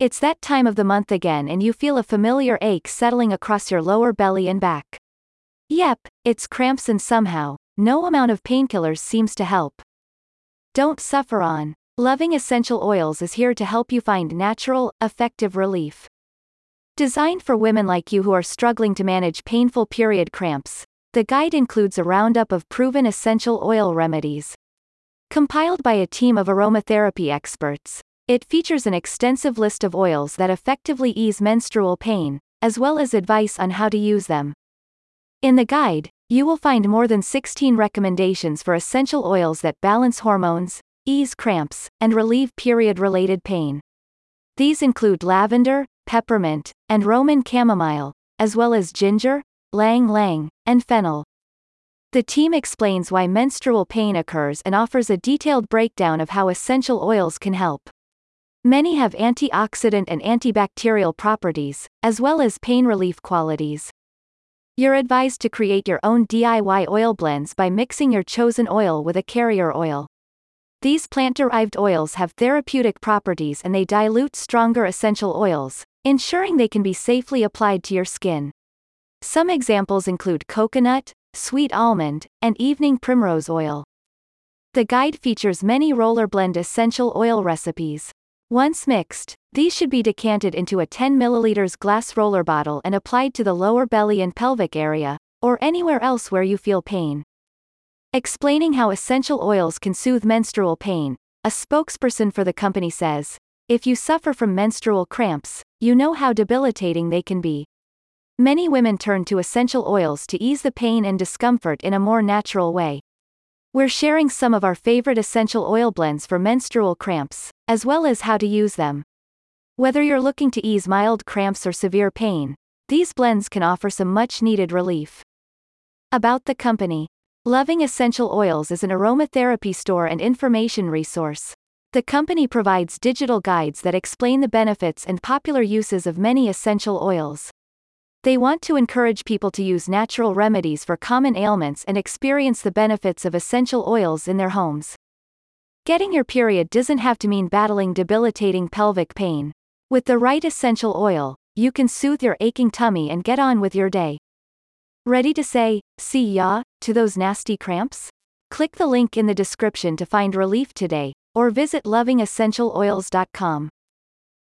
It's that time of the month again and you feel a familiar ache settling across your lower belly and back. Yep, it's cramps and somehow, no amount of painkillers seems to help. Don't suffer on. Loving Essential Oils is here to help you find natural, effective relief. Designed for women like you who are struggling to manage painful period cramps, the guide includes a roundup of proven essential oil remedies. Compiled by a team of aromatherapy experts, it features an extensive list of oils that effectively ease menstrual pain, as well as advice on how to use them. In the guide, you will find more than 16 recommendations for essential oils that balance hormones, ease cramps, and relieve period related pain. These include lavender, peppermint, and Roman chamomile, as well as ginger, ylang ylang, and fennel. The team explains why menstrual pain occurs and offers a detailed breakdown of how essential oils can help. Many have antioxidant and antibacterial properties, as well as pain relief qualities. You're advised to create your own DIY oil blends by mixing your chosen oil with a carrier oil. These plant-derived oils have therapeutic properties and they dilute stronger essential oils, ensuring they can be safely applied to your skin. Some examples include coconut, sweet almond, and evening primrose oil. The guide features many roller blend essential oil recipes. Once mixed, these should be decanted into a 10 ml glass roller bottle and applied to the lower belly and pelvic area, or anywhere else where you feel pain. Explaining how essential oils can soothe menstrual pain, a spokesperson for the company says, If you suffer from menstrual cramps, you know how debilitating they can be. Many women turn to essential oils to ease the pain and discomfort in a more natural way. We're sharing some of our favorite essential oil blends for menstrual cramps, as well as how to use them. Whether you're looking to ease mild cramps or severe pain, these blends can offer some much needed relief. About the company Loving Essential Oils is an aromatherapy store and information resource. The company provides digital guides that explain the benefits and popular uses of many essential oils. They want to encourage people to use natural remedies for common ailments and experience the benefits of essential oils in their homes. Getting your period doesn't have to mean battling debilitating pelvic pain. With the right essential oil, you can soothe your aching tummy and get on with your day. Ready to say, see ya, to those nasty cramps? Click the link in the description to find relief today, or visit lovingessentialoils.com.